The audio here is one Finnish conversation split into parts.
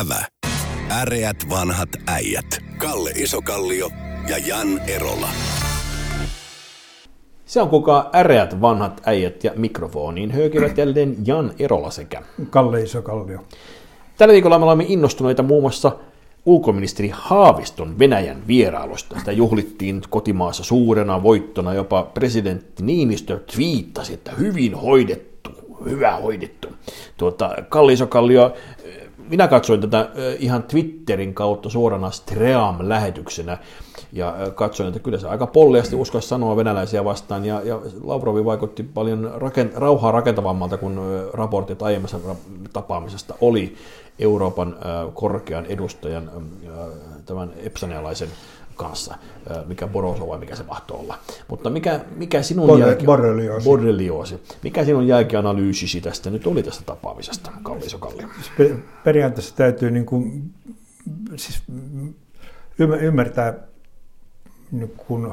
Ävä. Äreät vanhat äijät. Kalle Isokallio ja Jan Erola. Se on kuka äreät vanhat äijät ja mikrofoniin höykivät jälleen Jan Erola sekä Kalle Isokallio. Tällä viikolla me olemme innostuneita muun muassa ulkoministeri Haaviston Venäjän vierailusta. Sitä juhlittiin kotimaassa suurena voittona, jopa presidentti Niinistö twiittasi, että hyvin hoidettu, hyvä hoidettu. Tuota, Kalli Isokallio, minä katsoin tätä ihan Twitterin kautta suorana Stream-lähetyksenä ja katsoin, että kyllä se aika polleasti uskoisi sanoa venäläisiä vastaan ja, ja Lavrovi vaikutti paljon rakent- rauhaa rakentavammalta kuin raportit aiemmassa tapaamisesta oli Euroopan korkean edustajan tämän epsanialaisen kanssa, mikä Boroso vai mikä se mahtoi olla. Mutta mikä, mikä sinun Borre- jälki... borrelioosi. borrelioosi. Mikä sinun jälkianalyysisi tästä nyt oli tästä tapaamisesta, Kalli Sokalli? Pe- Periaatteessa täytyy niin kuin, siis ymmär- ymmärtää niin kuin,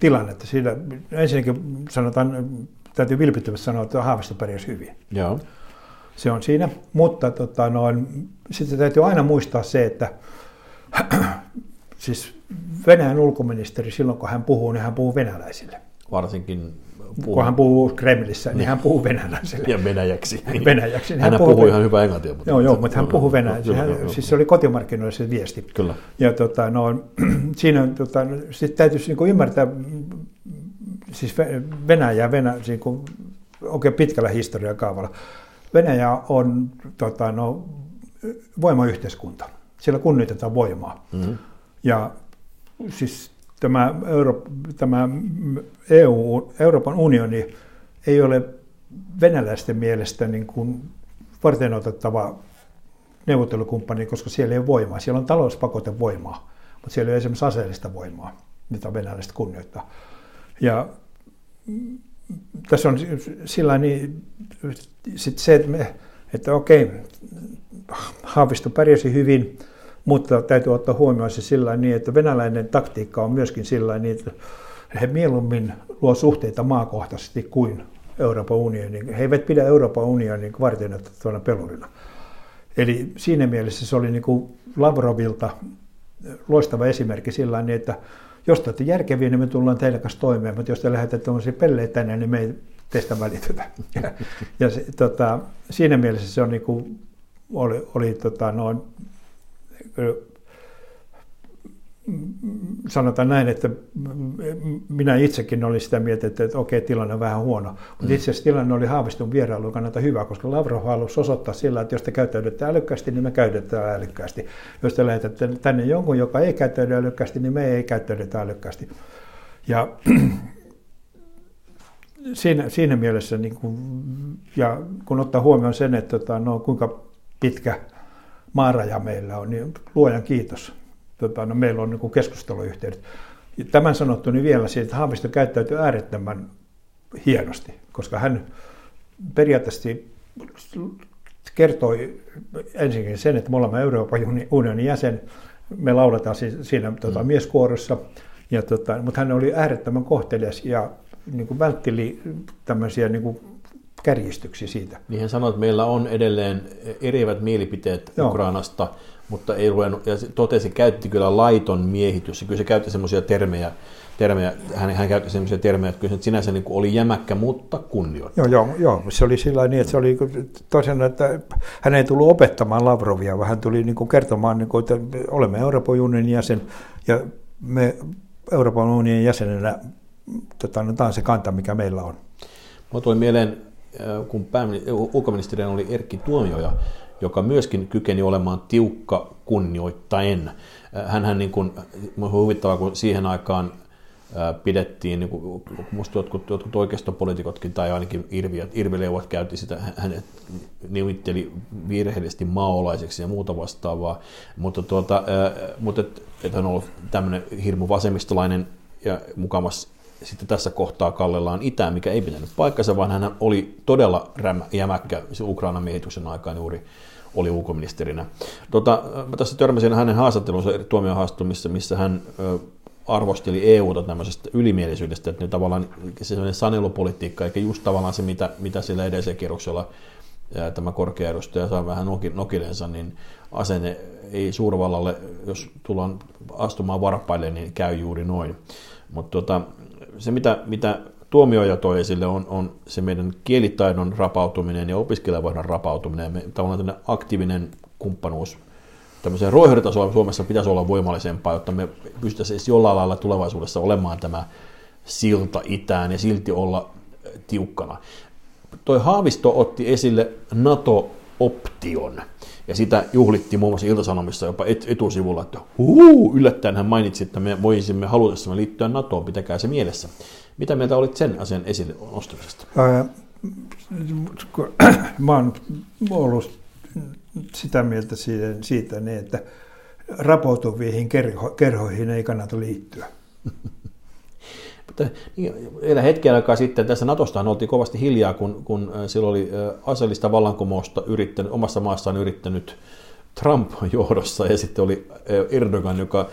tilannetta. Siinä, ensinnäkin sanotaan, täytyy vilpittömästi sanoa, että Haavisto pärjäsi hyvin. Joo. Se on siinä. Mutta tota, noin, sitten täytyy aina muistaa se, että siis Venäjän ulkoministeri silloin, kun hän puhuu, niin hän puhuu venäläisille. Varsinkin Kun hän puhuu Kremlissä, niin hän puhuu venäläisille. ja venäjäksi. Venäjäksi. Niin Hän, hän puhuu ihan hyvää englantia. Mutta Joo, joo, mutta hän puhuu venäjää. Joo, Hän, joo, joo. siis se oli kotimarkkinoilla se viesti. Kyllä. Ja tota, no, siinä tota, no, sit täytyisi niin ymmärtää, siis Ve- Venäjä, Venäjä niin kuin, oikein pitkällä historiakaavalla. Venäjä on tota, no, voimayhteiskunta. Siellä kunnioitetaan voimaa. Mm-hmm. Ja siis tämä, Euro, tämä EU, Euroopan unioni ei ole venäläisten mielestä niin kuin varteenotettava neuvottelukumppani, koska siellä ei ole voimaa. Siellä on talouspakotevoimaa, mutta siellä ei ole esimerkiksi aseellista voimaa, mitä venäläiset kunnioittaa. Ja tässä on sillä niin, sit se, että, me, että okei, Haavisto pärjäsi hyvin, mutta täytyy ottaa huomioon se sillä niin, että venäläinen taktiikka on myöskin sillä niin, että he mieluummin luo suhteita maakohtaisesti kuin Euroopan unionin. He eivät pidä Euroopan unionin varteenotettavana pelurina. Eli siinä mielessä se oli niin kuin Lavrovilta loistava esimerkki sillä niin, että jos te olette järkeviä, niin me tullaan teidän kanssa toimeen, mutta jos te lähdette tuollaisia pelleitä tänne, niin me ei teistä välitetä. Ja, ja se, tota, siinä mielessä se on niin kuin, oli, oli tota, noin, sanotaan näin, että minä itsekin olin sitä mieltä, että, että okei, tilanne on vähän huono. Mutta itse asiassa tilanne oli Haaviston vierailun kannalta hyvä, koska Lavrov halusi osoittaa sillä, että jos te käyttäydytte älykkäästi, niin me käytetään älykkäästi. Jos te lähetätte tänne jonkun, joka ei käyttäydy älykkäästi, niin me ei käyttäydytä älykkäästi. Ja siinä, siinä mielessä, niin kuin, ja kun ottaa huomioon sen, että tota, no, kuinka pitkä maaraja meillä on, niin luojan kiitos. Tota, no, meillä on niin keskusteluyhteydet. Ja tämän sanottu niin vielä siitä, että Haavisto käyttäytyy äärettömän hienosti, koska hän periaatteessa kertoi ensinnäkin sen, että me olemme Euroopan unionin jäsen, me lauletaan siinä tota, mm. mieskuorossa, ja, tota, mutta hän oli äärettömän kohtelias ja niin kuin vältteli tämmöisiä niin kuin kärjistyksiä siitä. Niin hän sanoi, että meillä on edelleen eriävät mielipiteet Joo. Ukrainasta, mutta ei ruvennut, ja totesi, käytti kyllä laiton miehitys, ja kyllä se käytti semmoisia termejä, termejä hän, hän käytti semmoisia termejä, että kyllä se sinänsä niin oli jämäkkä, mutta kunnioittava. Joo, joo, joo, se oli sillä niin, että se oli tosiaan, että hän ei tullut opettamaan Lavrovia, vaan hän tuli niin kuin kertomaan, niin kuin, että olemme Euroopan unionin jäsen, ja me Euroopan unionin jäsenenä tota, tämä on se kanta, mikä meillä on. Mulla tuli mieleen, kun ulkoministerinä oli Erkki Tuomioja, joka myöskin kykeni olemaan tiukka kunnioittaen. Hänhän niin kuin, huvittavaa, kun siihen aikaan pidettiin, niin kuin, musta jotkut, jotkut oikeistopoliitikotkin tai ainakin Irvi, Irvi Leuvat käytti sitä, hänet nimitteli virheellisesti maolaiseksi ja muuta vastaavaa, mutta, tuota, mutta et, et hän on ollut tämmöinen hirmu vasemmistolainen ja mukamas sitten tässä kohtaa kallellaan itään, mikä ei pitänyt paikkansa, vaan hän oli todella rämä, jämäkkä se Ukrainan miehityksen aikaan juuri oli ulkoministerinä. Tota, mä tässä törmäsin hänen haastattelunsa, tuomion haastattelussa, missä hän arvosteli EUta tämmöisestä ylimielisyydestä, että ne tavallaan se sellainen sanelupolitiikka, eikä just tavallaan se, mitä, mitä sillä edellisellä kierroksella ja tämä korkea edustaja saa vähän nokilensa, niin asenne ei suurvallalle, jos tullaan astumaan varpaille, niin käy juuri noin. Mutta tota, se, mitä, mitä tuomioja toi esille, on, on se meidän kielitaidon rapautuminen ja opiskelijavaihdon rapautuminen. Me, tavallaan aktiivinen kumppanuus tämmöiseen ruohonjuuritasolla Suomessa pitäisi olla voimallisempaa, jotta me pystyttäisiin jollain lailla tulevaisuudessa olemaan tämä silta itään ja silti olla tiukkana. Toi Haavisto otti esille NATO-option. Ja sitä juhlittiin muun muassa Iltasanomissa jopa et, etusivulla, että huu, yllättäen hän mainitsi, että me voisimme halutessamme liittyä NATOon, pitäkää se mielessä. Mitä mieltä olit sen asian esille nostamisesta? mä oon ollut sitä mieltä siitä, siitä niin, että rapautuviin kerho, kerhoihin ei kannata liittyä. Mutta niin, vielä hetken aikaa sitten tässä Natostahan oltiin kovasti hiljaa, kun, kun silloin oli aseellista vallankumousta yrittänyt, omassa maassaan yrittänyt Trump johdossa ja sitten oli Erdogan, joka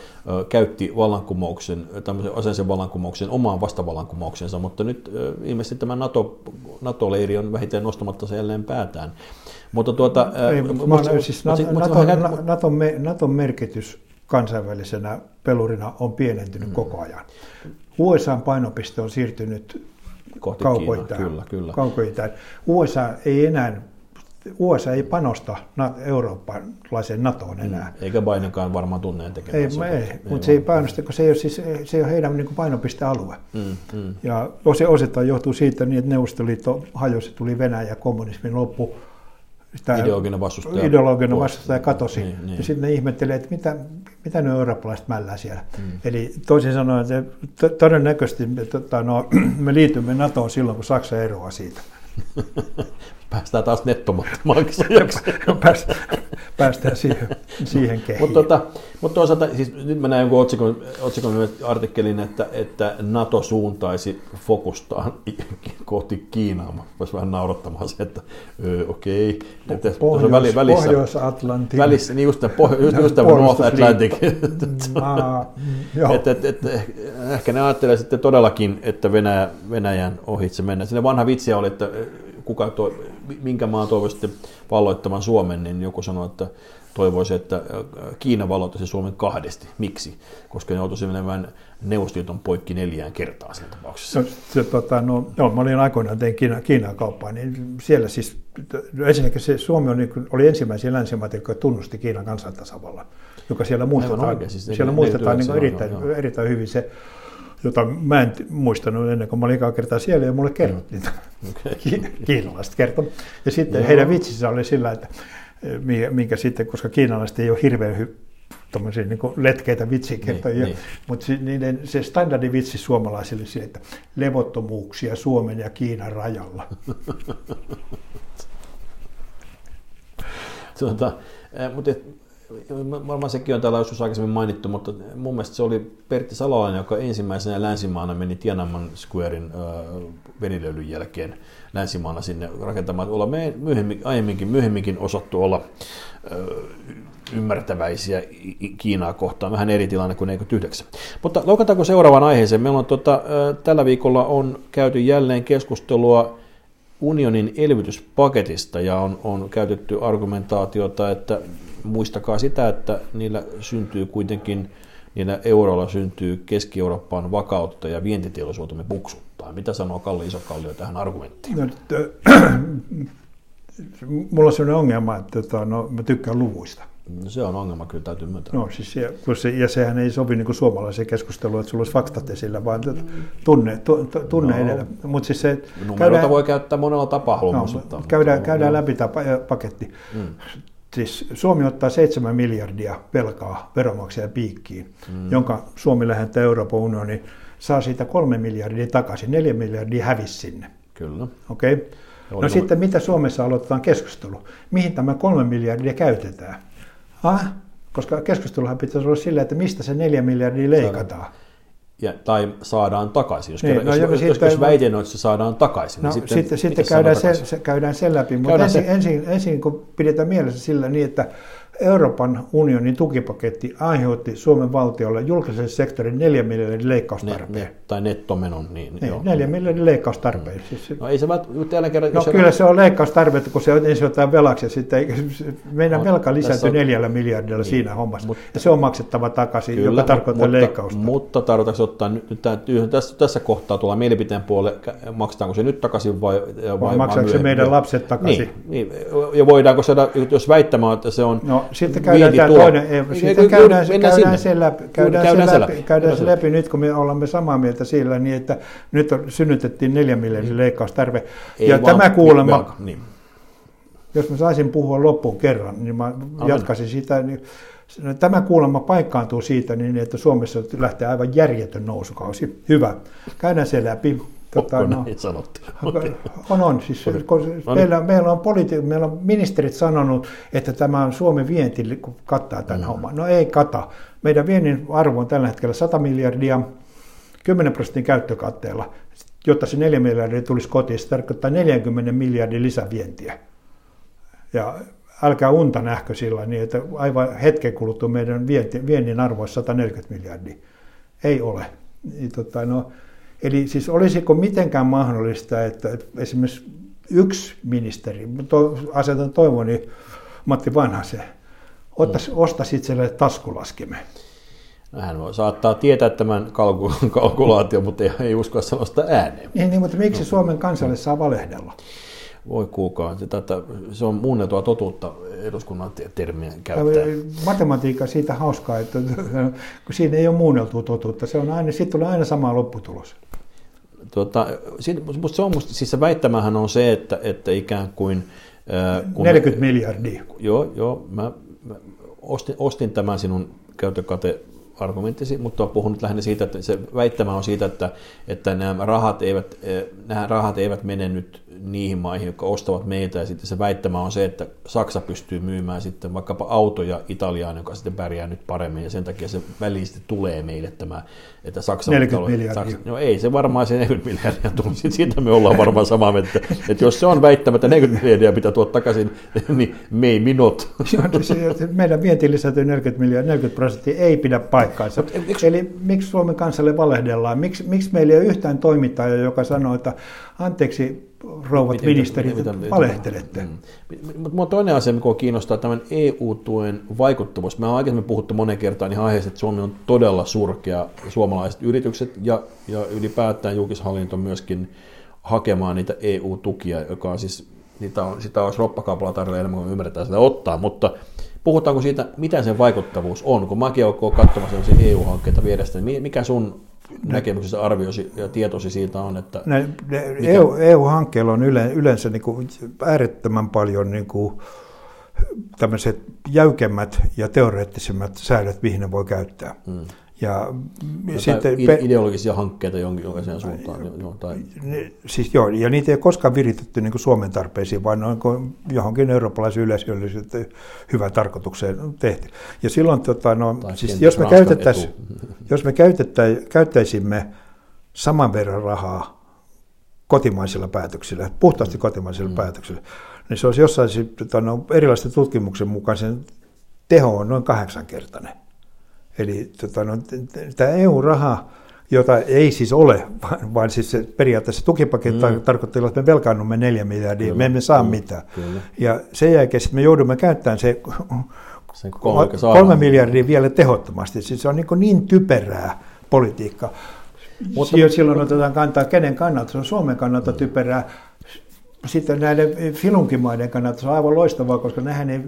käytti vallankumouksen, tämmöisen aseellisen vallankumouksen omaan vastavallankumouksensa, mutta nyt ilmeisesti tämä NATO, NATO-leiri on vähiten nostamatta se jälleen päätään. Mutta tuota, Ei, mutta, mutta, siis mutta, NATO, NATO, NATO, NATOn merkitys kansainvälisenä pelurina on pienentynyt hmm. koko ajan. USA painopiste on siirtynyt Kohti kaukoitään. Kyllä, kyllä. kaukoitään. USA ei enää USA ei panosta eurooppalaiseen NATOon mm, enää. Eikä Bidenkaan varmaan tunneen tekemään. Ei, ei, ei mutta se ei painosta, koska se ei ole, siis, se ei ole heidän niin painopistealue. Mm, mm. Ja osittain johtuu siitä, niin, että Neuvostoliitto hajosi, tuli Venäjä ja kommunismin loppu sitä ideologinen vastustaja, ideologinen vastustaja katosi. Niin, niin. Ja sitten ne ihmettelee, että mitä, mitä ne eurooppalaiset mällää siellä. Mm. Eli toisin sanoen, että todennäköisesti me, tota, no, me liitymme NATOon silloin, kun Saksa eroaa siitä. Päästään taas nettomaksajaksi. Päästään siihen, siihen kehiin. Mutta tota, mut toisaalta, siis nyt mä näen jonkun otsikon, otsikon artikkelin, että, että NATO suuntaisi fokustaan kohti Kiinaa. Voisi vähän naurattamaan se, että öö, okei. Okay. Pohjois, väli, välissä, Pohjois-Atlantin. Välissä, niin just, pohjo, just, just North Atlantic. et, et, et, ehkä ne ajattelee sitten todellakin, että Venäjä, Venäjän ohitse mennä. Sinne vanha vitsi oli, että kuka to, minkä maan toivoisitte valloittavan Suomen, niin joku sanoi, että toivoisi, että Kiina valloittaisi Suomen kahdesti. Miksi? Koska ne joutuisi menemään Neuvostoliiton poikki neljään kertaa siinä tapauksessa. No, se, tota, no, no, mä olin aikoinaan tein Kiina, Kiinaa kauppaa, niin siellä siis, ensinnäkin se Suomi on, niin, oli ensimmäisiä länsimaita, jotka tunnusti Kiinan kansantasavallan, joka siellä muistetaan, oikein, siis siellä ne, muistetaan ne, niin erittäin, joo, joo. erittäin hyvin se, jota mä en muistanut ennen kuin mä olin kertaa siellä ja mulle kerrottiin. Mm. Okay. Kiinalaiset kertoi. Ja sitten Joo. heidän vitsissä oli sillä, että minkä sitten, koska kiinalaiset ei ole hirveän hy, niin letkeitä vitsikertoja, niin, niin. mutta niiden, se standardivitsi suomalaisille se, että levottomuuksia Suomen ja Kiinan rajalla. tuota, mutta varmaan sekin on täällä joskus aikaisemmin mainittu, mutta mun mielestä se oli Pertti Salolainen, joka ensimmäisenä länsimaana meni Tiananmen Squarein äh, venilöilyn jälkeen länsimaana sinne rakentamaan. Olla me myöhemmin, aiemminkin, myöhemminkin osattu olla äh, ymmärtäväisiä Kiinaa kohtaan. Vähän eri tilanne kuin 49. Mutta loukataanko seuraavaan aiheeseen? Meillä on tota, äh, tällä viikolla on käyty jälleen keskustelua unionin elvytyspaketista ja on, on käytetty argumentaatiota, että muistakaa sitä, että niillä syntyy kuitenkin, niillä euroilla syntyy Keski-Eurooppaan vakautta ja vientiteollisuutemme puksuttaa. Mitä sanoo Kalli Isokallio tähän argumenttiin? No, mulla on sellainen ongelma, että tota, no, mä tykkään luvuista. No, se on ongelma, kyllä täytyy myöntää. No, siis, ja, se, ja sehän ei sovi niin suomalaiseen keskusteluun, että sulla olisi faktat esillä, vaan tunne, tu, tunne no, edellä. Mut siis se, käydään, voi käyttää monella tapaa, no, Käydään, käydään läpi tämä paketti. Mm siis Suomi ottaa 7 miljardia velkaa veronmaksajan piikkiin, mm. jonka Suomi lähettää Euroopan unioni, saa siitä 3 miljardia takaisin, 4 miljardia hävisi sinne. Kyllä. Okei. Okay. No sitten mitä Suomessa aloitetaan keskustelu? Mihin tämä 3 miljardia käytetään? Ah, koska keskusteluhan pitäisi olla sillä, että mistä se 4 miljardia leikataan ja, tai saadaan takaisin. Jos, niin, no, jos, jos, jos väite on, että se saadaan takaisin, no, niin sitten, sitten, sitten käydään, se, se, käydään sen läpi. Mutta ensin, se. ensin, ensin, kun pidetään mielessä sillä niin, että Euroopan unionin tukipaketti aiheutti Suomen valtiolle julkiselle sektorin 4 miljardin leikkaustarpeen. Ne, ne, tai nettomenon. Niin, niin, joo. 4 miljardin leikkaustarpeen. Mm. Siis, no ei se välttämättä kerran... No kyllä se on leikkaustarve, kun se ensin ottaa velaksi ja sitten meidän no, velka lisääntyy on... neljällä miljardilla niin, siinä hommassa. Mutta, ja se on maksettava takaisin, kyllä, joka tarkoittaa mutta, leikkausta. Mutta tarkoitatko ottaa nyt, nyt tässä, tässä kohtaa tulla mielipiteen puolelle, maksetaanko se nyt takaisin vai... vai, vai maksaako se meidän lapset takaisin? Niin, niin, ja voidaanko se, jos väittämään, että se on No sitten käydään tämä toinen, ei, sitten käydään, käydään se läpi, käydään, käydään se läpi, käydään se läpi nyt, kun me olemme samaa mieltä sillä, niin että nyt on, synnytettiin neljän miljardin niin. leikkaustarve. Ei ja tämä kuulemma, niin. jos mä saisin puhua loppuun kerran, niin mä Amen. jatkaisin sitä, niin Tämä kuulemma paikkaantuu siitä, niin että Suomessa lähtee aivan järjetön nousukausi. Hyvä. Käydään se läpi. Tota, no, niin sanottu? On, on. Siis, no, meillä, meillä, on politi- meillä on ministerit sanonut, että tämä on Suomen vienti kattaa tämän mm. homman. No ei kata. Meidän viennin arvo on tällä hetkellä 100 miljardia, 10 prosentin käyttökatteella. Jotta se 4 miljardia tulisi kotiin, se tarkoittaa 40 miljardin lisävientiä. Ja älkää unta nähkö sillä niin, että aivan hetken kuluttua meidän vienti, viennin arvo olisi 140 miljardia. Ei ole. Niin, tota, no, Eli siis olisiko mitenkään mahdollista, että esimerkiksi yksi ministeri, to, asetan toivoni Matti Vanhasen, ottaisi, mm. ostaisi itselleen taskulaskimen. Hän voi saattaa tietää tämän kalku- kalkulaation, mutta ei, ei usko sellaista ääneen. Niin, niin, mutta miksi. Suomen kansalle saa valehdella? Voi kuukaa. Tätä, se on muunneltua totuutta eduskunnan termien käyttää. Matematiikka siitä hauskaa, että kun siinä ei ole muunneltua totuutta. Se on aina, sitten tulee aina sama lopputulos. Tuota, se, on, musta, siis se väittämähän on se, että, että ikään kuin... Kun 40 me, miljardia. Joo, joo mä, mä ostin, ostin tämän sinun käytökate argumenttisi, mutta on puhunut lähinnä siitä, että se väittämä on siitä, että, että nämä, rahat eivät, nämä rahat eivät mene nyt niihin maihin, jotka ostavat meiltä, ja sitten se väittämä on se, että Saksa pystyy myymään sitten vaikkapa autoja Italiaan, joka sitten pärjää nyt paremmin, ja sen takia se välisesti tulee meille tämä, että Saksa... 40 miljardia. Saksa, no ei se varmaan se 40 miljardia tule, siitä me ollaan varmaan samaa mieltä, että, että jos se on väittämä, että 40 miljardia pitää tuoda takaisin, niin me ei minot. Meidän vienti lisätyy 40 miljardia, 40 prosenttia ei pidä paikkaansa. Eli miksi Suomen kansalle valehdellaan? Miksi, miksi meillä ei ole yhtään toimittajaa, joka sanoo, että anteeksi, rouvat miten, ministerit, miten, miten, valehtelette. Mm. Mutta toinen asia, mikä kiinnostaa, tämän EU-tuen vaikuttavuus. Me ollaan aikaisemmin puhuttu monen kertaan niin aiheesta, että Suomi on todella surkea suomalaiset yritykset ja, ja ylipäätään julkishallinto myöskin hakemaan niitä EU-tukia, joka on siis, niitä on, sitä olisi roppakaupalla tarjolla enemmän kuin ymmärretään sitä ottaa, mutta puhutaanko siitä, mitä sen vaikuttavuus on, kun mäkin olen katsomassa EU-hankkeita vierestä, niin mikä sun näkemyksessä arviosi ja tietosi siitä on, että... Ne, ne EU, EU-hankkeella on yle, yleensä niin kuin äärettömän paljon niin kuin tämmöiset jäykemmät ja teoreettisemmat säädöt, mihin ne voi käyttää. Hmm. Ja no, sitten, ideologisia hankkeita jonkin, jonkin suuntaan. Joo, tai... Siis joo, ja niitä ei koskaan viritetty niin kuin Suomen tarpeisiin, vaan noin johonkin eurooppalaisen yleisöllisyyteen hyvään tarkoitukseen tehty. Ja silloin, tota, no, siis jos me, käytettäisiin, jos me käyttäisimme saman verran rahaa kotimaisilla päätöksillä, puhtaasti kotimaisilla mm. päätöksillä, niin se olisi jossain tota, no, erilaisten tutkimuksen mukaan sen teho on noin kahdeksankertainen. Eli tota, no, tämä EU-raha, jota ei siis ole, vaan, vaan siis se, periaatteessa tukipaketti mm. tarkoittaa, että me velkaannumme neljä miljardia, kyllä, me emme saa kyllä, mitään. Kyllä. Ja sen jälkeen me joudumme käyttämään se, kolme miljardia vielä tehottomasti. Siis se on niin, niin typerää politiikkaa. Mutta, Silloin otetaan kantaa, kenen kannalta, se on Suomen kannalta mm. typerää. Sitten näiden filunkimaiden kannalta se on aivan loistavaa, koska nehän ei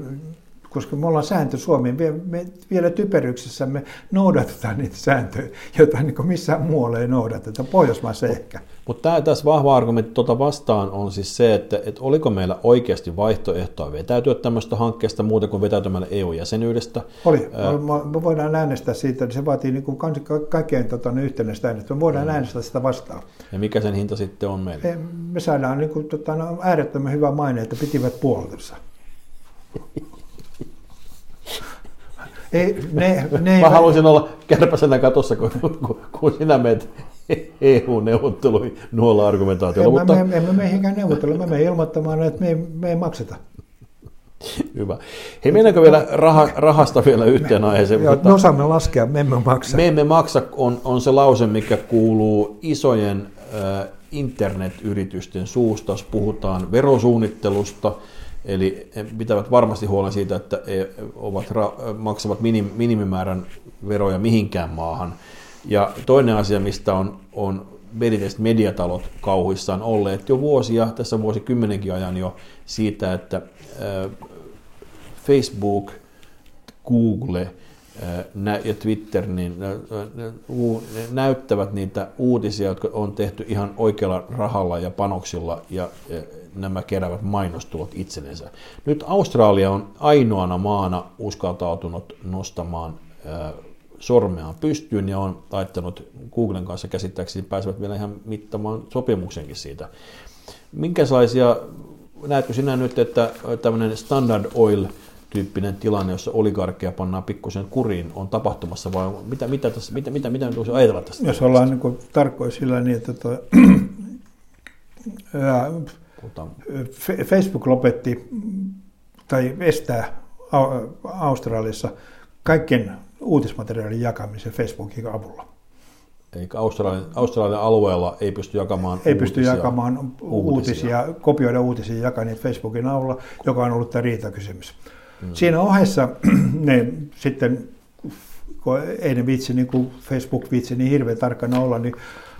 koska me ollaan sääntö Suomeen, me, me vielä typeryksessämme noudatetaan niitä sääntöjä, joita niin missään muualla ei noudateta, Pohjoismaissa ehkä. Mutta tässä vahva argumentti tuota vastaan on siis se, että, että oliko meillä oikeasti vaihtoehtoa vetäytyä tämmöistä hankkeesta muuta kuin vetäytymällä EU-jäsenyydestä? Oli. Ää... Me voidaan äänestää siitä, se vaatii niin kuin kaikkein tota, yhtenäistä äänestä. Me voidaan mm. äänestää sitä vastaan. Ja mikä sen hinta sitten on meillä? Me saadaan niin kuin, tota, no, äärettömän hyvä maine, että pitivät puolelta. Ei, ne, ne Mä haluaisin olla kärpäsenä katossa, kun, kun, kun sinä menet EU-neuvotteluihin nuolla argumentaatiolla. Mutta... me, emme me mihinkään neuvottele, me me ilmoittamaan, että me, me ei makseta. Hyvä. Hei, mennäänkö vielä raha, rahasta vielä yhteen aiheeseen? Joo, me osaamme laskea, me emme maksa. Me emme maksa on, on se lause, mikä kuuluu isojen äh, internetyritysten suusta, jos puhutaan verosuunnittelusta, eli pitävät varmasti huolen siitä, että he ovat, maksavat minim, minimimäärän veroja mihinkään maahan. Ja toinen asia, mistä on, on perinteiset mediatalot kauhuissaan olleet jo vuosia, tässä vuosikymmenenkin ajan jo siitä, että Facebook, Google ja Twitter niin näyttävät niitä uutisia, jotka on tehty ihan oikealla rahalla ja panoksilla ja nämä keräävät mainostulot itsellensä. Nyt Australia on ainoana maana uskaltautunut nostamaan sormeaan pystyyn ja on laittanut Googlen kanssa käsittääkseni pääsevät vielä ihan mittamaan sopimuksenkin siitä. Minkälaisia, näetkö sinä nyt, että tämmöinen Standard Oil tyyppinen tilanne, jossa oligarkkeja pannaan pikkusen kuriin, on tapahtumassa vai mitä, mitä, tässä, mitä, mitä, mitä nyt ajatella tästä? Jos ollaan niin tarkkoja sillä niin, että toi, Facebook lopetti tai estää Australiassa kaikkien uutismateriaalin jakamisen Facebookin avulla. Eli Australian, Australian alueella ei pysty jakamaan Ei pysty jakamaan uutisia, uutisia kopioida uutisia jakaa niitä Facebookin avulla, joka on ollut tämä riitakysymys. Hmm. Siinä ohessa ne sitten, kun ei ne viitsi, niin kuin Facebook viitsi niin hirveän tarkkana olla, niin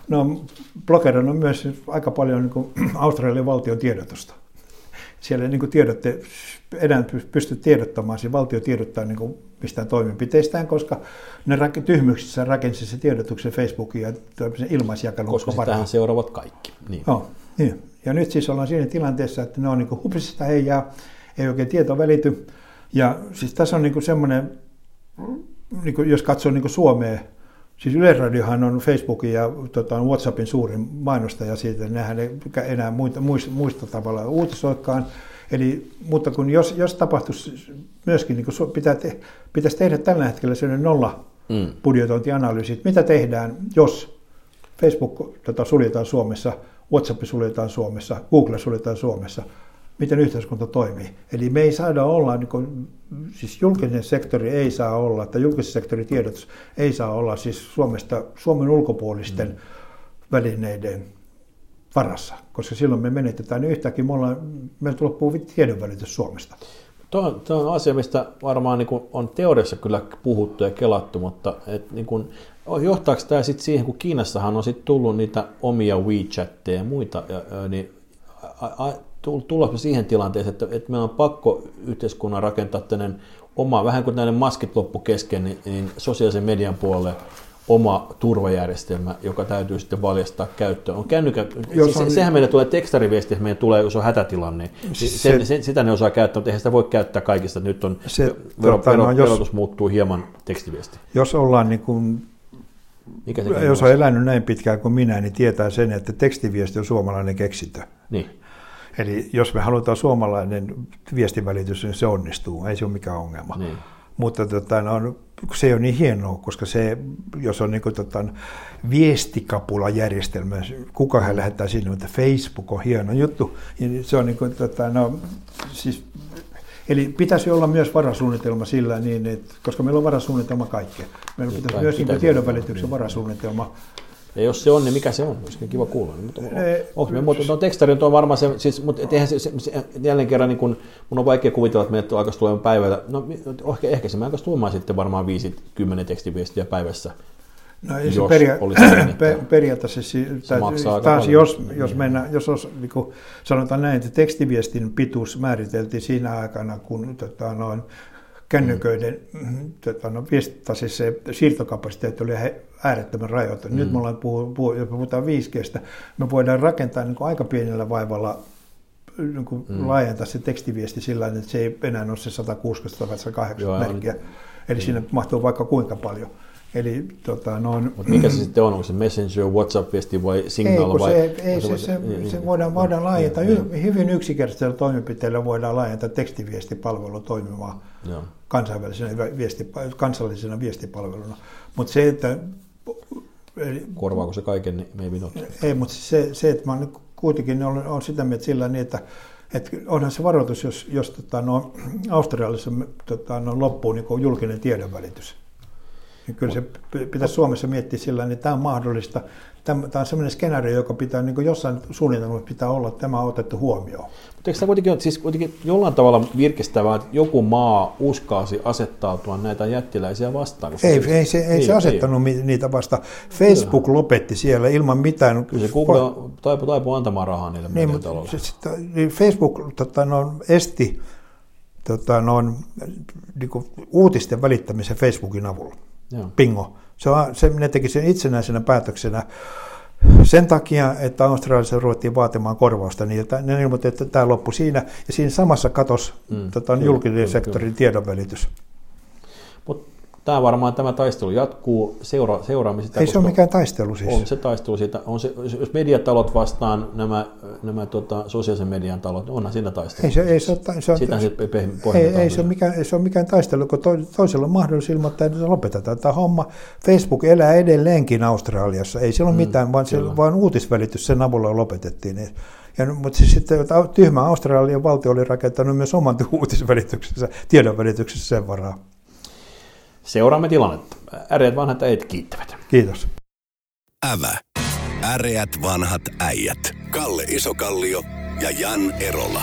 no, blogerannut myös aika paljon niin kuin Australian valtion tiedotusta. Siellä niin kuin tiedotte, enää pysty tiedottamaan, se valtio tiedottaa niin kuin mistään toimenpiteistään, koska ne rak- tyhmyksissä rakensi se tiedotuksen Facebookin ja ilmaisjakelun. Koska sitähän seuraavat kaikki. Niin. Oh, niin. Ja nyt siis ollaan siinä tilanteessa, että ne on niin hupsista heijaa, ei oikein tieto välity. Ja siis tässä on niin semmoinen, niin jos katsoo niin Suomea, Siis Yleisradiohan on Facebookin ja tota, WhatsAppin suurin mainostaja siitä, nehän ei enää muista, muista, muista tavalla uutisoikaan. Eli, mutta kun jos, jos tapahtuisi myöskin, niin kuin pitää te, pitäisi tehdä tällä hetkellä sellainen nolla mm. budjetointianalyysi, mitä tehdään, jos Facebook tota, suljetaan Suomessa, WhatsApp suljetaan Suomessa, Google suljetaan Suomessa, miten yhteiskunta toimii. Eli me ei saada olla, niin kuin, siis julkinen sektori ei saa olla, että julkisen sektorin tiedotus ei saa olla siis Suomesta, Suomen ulkopuolisten mm. välineiden varassa, koska silloin me menetetään niin yhtäkkiä, me ollaan, meiltä loppuu tiedonvälitys Suomesta. Tuo on, tuo on asia, mistä varmaan niin on teoriassa kyllä puhuttu ja kelattu, mutta et niin kuin, johtaako tämä sitten siihen, kun Kiinassahan on sitten tullut niitä omia WeChatteja ja muita, ja, niin tulla siihen tilanteeseen, että, että meillä on pakko yhteiskunnan rakentaa tämmöinen oma, vähän kuin näiden maskit loppu kesken, niin, niin sosiaalisen median puolelle oma turvajärjestelmä, joka täytyy sitten valjastaa käyttöön. On kännykkä, siis on... sehän meille tulee tekstariviesti, että meille tulee, jos on hätätilanne. Siis se, se, sitä ne osaa käyttää, mutta eihän sitä voi käyttää kaikista. Nyt on, se, vero, tota, vero, no, jos, verotus muuttuu hieman tekstiviesti. Jos ollaan niin kuin mikä se jos on elänyt näin pitkään kuin minä, niin tietää sen, että tekstiviesti on suomalainen keksintö. Niin. Eli jos me halutaan suomalainen viestivälitys, niin se onnistuu, ei se ole mikään ongelma. Niin. Mutta tota, no, se on niin hienoa, koska se, jos on niin kuin, tota, viestikapulajärjestelmä, kuka lähettää sinne, että Facebook on hieno juttu, niin se on niin kuin, tota, no, siis, Eli pitäisi olla myös varasuunnitelma sillä niin, että, koska meillä on varasuunnitelma kaikkea. Meillä niin, pitäisi myös niin tiedonvälityksen varasuunnitelma ja jos se on, niin mikä se on? Olisi kiva kuulla. Mutta onko me, mutta no, tekstari on varmaan se, siis, mutta eihän se, se, se, jälleen kerran, niin kun, mun on vaikea kuvitella, että meille alkaisi tulemaan päivällä, no ehkä, ehkä se alkaisi tulemaan sitten varmaan 5-10 tekstiviestiä päivässä. No ei se, peria- niin, pe- periaatteessa se, maksaa taas jos, jos, niin. mennään, jos os, niin kuin sanotaan näin, että tekstiviestin pituus määriteltiin siinä aikana, kun tota, noin, kännyköiden mm. tota, no, siis se siirtokapasiteetti oli äärettömän rajoitettu. Mm. Nyt me ollaan puhu, puhu, jos puhutaan 5Gstä, me voidaan rakentaa niin kuin aika pienellä vaivalla niin kuin mm. laajentaa se tekstiviesti sillä että se ei enää ole se 160 tai 180 merkkiä. Eli mm. siinä mahtuu vaikka kuinka paljon. Eli, tota, noin, Mut mikä se sitten on? Onko se Messenger, WhatsApp-viesti vai Signal? Ei, vai, se, ei, se, se, se, niin, se voidaan, niin, voidaan laajentaa. Niin, hyvin yksinkertaisella toimenpiteellä voidaan laajentaa tekstiviestipalvelu toimimaan joo. kansainvälisenä viesti, kansallisena viestipalveluna. Mutta se, että... Korvaako se kaiken, niin maybe not. Ei, mutta se, se että mä kuitenkin olen, olen sitä mieltä sillä niin, että Et onhan se varoitus, jos, jos tota, no, Australiassa tota, no, loppuu niin julkinen tiedonvälitys. Niin kyllä se pitäisi Suomessa miettiä sillä että tämä on mahdollista. Tämä, on sellainen skenaario, joka pitää niin jossain suunnitelmassa pitää olla, että tämä on otettu huomioon. Mutta eikö tämä kuitenkin, siis kuitenkin jollain tavalla virkistävää, että joku maa uskaasi asettautua näitä jättiläisiä vastaan? Ei, ei, ei, se, ei, ei se asettanut ei. niitä vastaan. Facebook Kyllä. lopetti siellä ilman mitään. Kyllä se Google taipui, taipui antamaan rahaa niille niin, mutta se, se, niin Facebook tota, no, esti tota, no, niin uutisten välittämisen Facebookin avulla. Joo. Pingo. Se, on, se, ne teki sen itsenäisenä päätöksenä sen takia, että Australiassa ruvettiin vaatimaan korvausta, että ne ilmoitti, että tämä loppui siinä, ja siinä samassa katosi mm, tota, julkinen sektorin tiedonvälitys. Tämä varmaan tämä taistelu jatkuu, seura, seuraamme sitä. Ei se ole mikään taistelu siis. On se taistelu siitä, on se, jos mediatalot vastaan nämä, nämä tota, sosiaalisen median talot, onhan siinä taistelu. Ei se, ei se, ole, se, on, Sitä se, ei, ei, se ole mikään, ei se ole mikään taistelu, kun to, toisella on mahdollisuus ilmoittaa, että lopetetaan tämä homma. Facebook elää edelleenkin Australiassa, ei siellä ole mm, mitään, vaan, se, vaan uutisvälitys sen avulla lopetettiin. Ja, mutta siis sitten tyhmä Australian valtio oli rakentanut myös oman uutisvälityksensä, tiedonvälityksessä sen varaa. Seuraamme tilannetta. Äreät vanhat äijät kiittävät. Kiitos. Ävä. Äreät vanhat äijät. Kalle Isokallio ja Jan Erola.